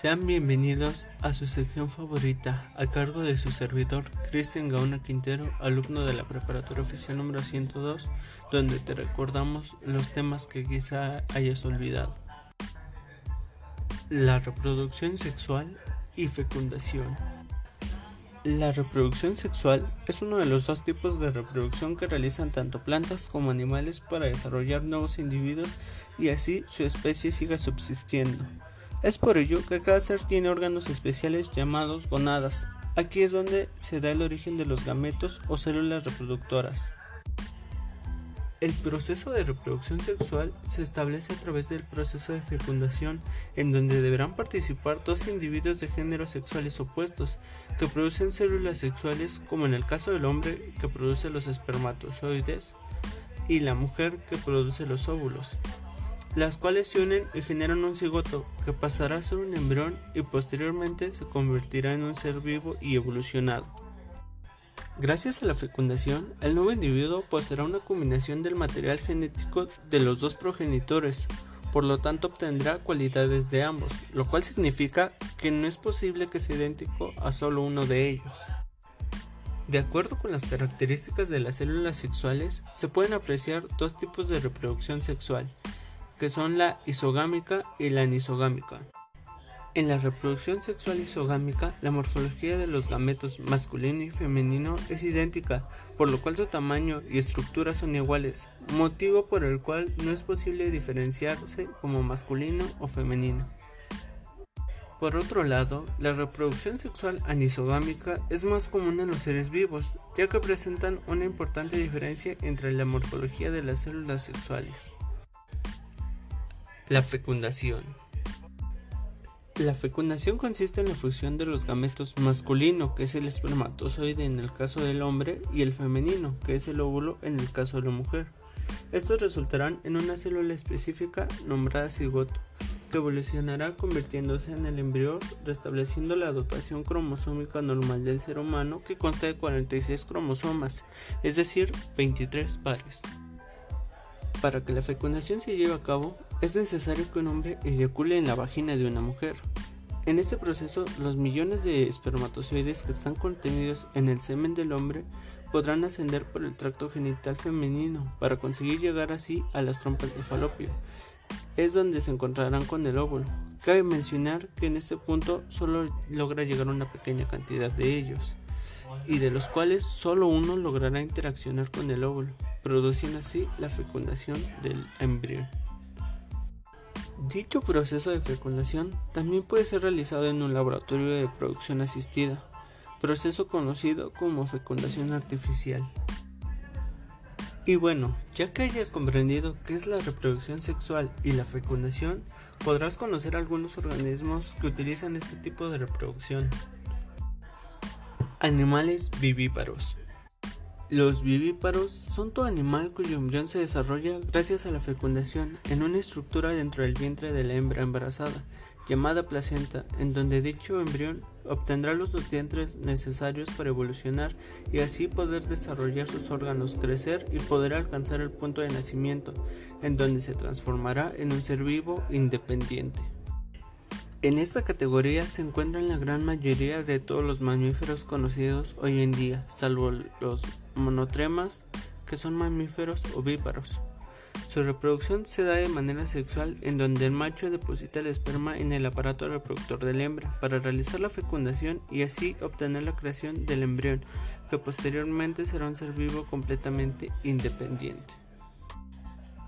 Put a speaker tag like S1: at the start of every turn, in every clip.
S1: Sean bienvenidos a su sección favorita, a cargo de su servidor Cristian Gauna Quintero, alumno de la Preparatoria Oficial número 102, donde te recordamos los temas que quizá hayas olvidado. La reproducción sexual y fecundación. La reproducción sexual es uno de los dos tipos de reproducción que realizan tanto plantas como animales para desarrollar nuevos individuos y así su especie siga subsistiendo. Es por ello que cada ser tiene órganos especiales llamados gonadas. Aquí es donde se da el origen de los gametos o células reproductoras. El proceso de reproducción sexual se establece a través del proceso de fecundación, en donde deberán participar dos individuos de géneros sexuales opuestos, que producen células sexuales, como en el caso del hombre que produce los espermatozoides y la mujer que produce los óvulos las cuales se unen y generan un cigoto que pasará a ser un embrión y posteriormente se convertirá en un ser vivo y evolucionado. Gracias a la fecundación, el nuevo individuo poseerá una combinación del material genético de los dos progenitores, por lo tanto obtendrá cualidades de ambos, lo cual significa que no es posible que sea idéntico a solo uno de ellos. De acuerdo con las características de las células sexuales, se pueden apreciar dos tipos de reproducción sexual, que son la isogámica y la anisogámica. En la reproducción sexual isogámica, la morfología de los gametos masculino y femenino es idéntica, por lo cual su tamaño y estructura son iguales, motivo por el cual no es posible diferenciarse como masculino o femenino. Por otro lado, la reproducción sexual anisogámica es más común en los seres vivos, ya que presentan una importante diferencia entre la morfología de las células sexuales. La fecundación. La fecundación consiste en la fusión de los gametos masculino, que es el espermatozoide en el caso del hombre, y el femenino, que es el óvulo en el caso de la mujer. Estos resultarán en una célula específica nombrada cigoto, que evolucionará convirtiéndose en el embrión, restableciendo la dotación cromosómica normal del ser humano, que consta de 46 cromosomas, es decir, 23 pares. Para que la fecundación se lleve a cabo, es necesario que un hombre eyacule en la vagina de una mujer. En este proceso, los millones de espermatozoides que están contenidos en el semen del hombre podrán ascender por el tracto genital femenino para conseguir llegar así a las trompas de falopio. Es donde se encontrarán con el óvulo. Cabe mencionar que en este punto solo logra llegar una pequeña cantidad de ellos, y de los cuales solo uno logrará interaccionar con el óvulo, produciendo así la fecundación del embrión. Dicho proceso de fecundación también puede ser realizado en un laboratorio de producción asistida, proceso conocido como fecundación artificial. Y bueno, ya que hayas comprendido qué es la reproducción sexual y la fecundación, podrás conocer algunos organismos que utilizan este tipo de reproducción. Animales vivíparos. Los vivíparos son todo animal cuyo embrión se desarrolla gracias a la fecundación en una estructura dentro del vientre de la hembra embarazada, llamada placenta, en donde dicho embrión obtendrá los nutrientes necesarios para evolucionar y así poder desarrollar sus órganos, crecer y poder alcanzar el punto de nacimiento, en donde se transformará en un ser vivo independiente. En esta categoría se encuentran la gran mayoría de todos los mamíferos conocidos hoy en día, salvo los monotremas, que son mamíferos ovíparos. Su reproducción se da de manera sexual en donde el macho deposita el esperma en el aparato reproductor de la hembra para realizar la fecundación y así obtener la creación del embrión, que posteriormente será un ser vivo completamente independiente.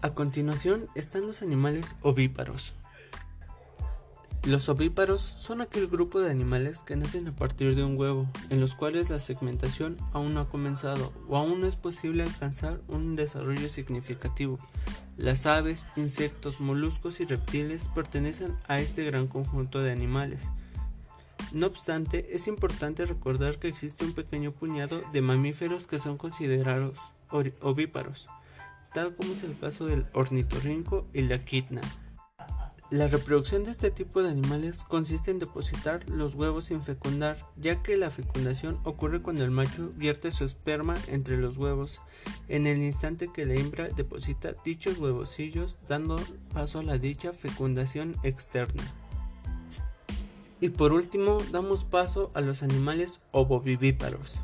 S1: A continuación están los animales ovíparos. Los ovíparos son aquel grupo de animales que nacen a partir de un huevo, en los cuales la segmentación aún no ha comenzado o aún no es posible alcanzar un desarrollo significativo. Las aves, insectos, moluscos y reptiles pertenecen a este gran conjunto de animales. No obstante, es importante recordar que existe un pequeño puñado de mamíferos que son considerados ovíparos, tal como es el caso del ornitorrinco y la quitna. La reproducción de este tipo de animales consiste en depositar los huevos sin fecundar, ya que la fecundación ocurre cuando el macho vierte su esperma entre los huevos, en el instante que la hembra deposita dichos huevocillos, dando paso a la dicha fecundación externa. Y por último, damos paso a los animales ovovivíparos.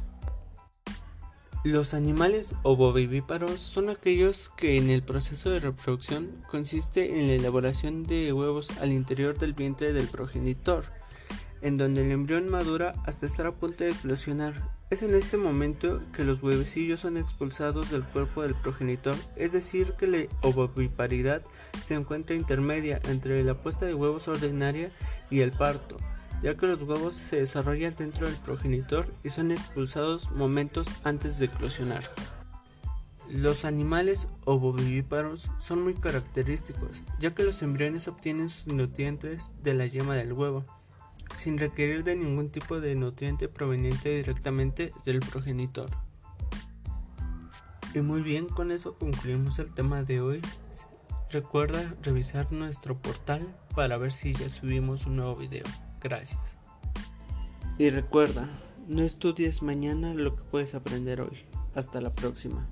S1: Los animales ovovivíparos son aquellos que en el proceso de reproducción consiste en la elaboración de huevos al interior del vientre del progenitor, en donde el embrión madura hasta estar a punto de eclosionar. Es en este momento que los huevecillos son expulsados del cuerpo del progenitor, es decir, que la ovoviparidad se encuentra intermedia entre la puesta de huevos ordinaria y el parto ya que los huevos se desarrollan dentro del progenitor y son expulsados momentos antes de eclosionar. Los animales ovovivíparos son muy característicos, ya que los embriones obtienen sus nutrientes de la yema del huevo, sin requerir de ningún tipo de nutriente proveniente directamente del progenitor. Y muy bien, con eso concluimos el tema de hoy. Recuerda revisar nuestro portal para ver si ya subimos un nuevo video. Gracias. Y recuerda, no estudies mañana lo que puedes aprender hoy. Hasta la próxima.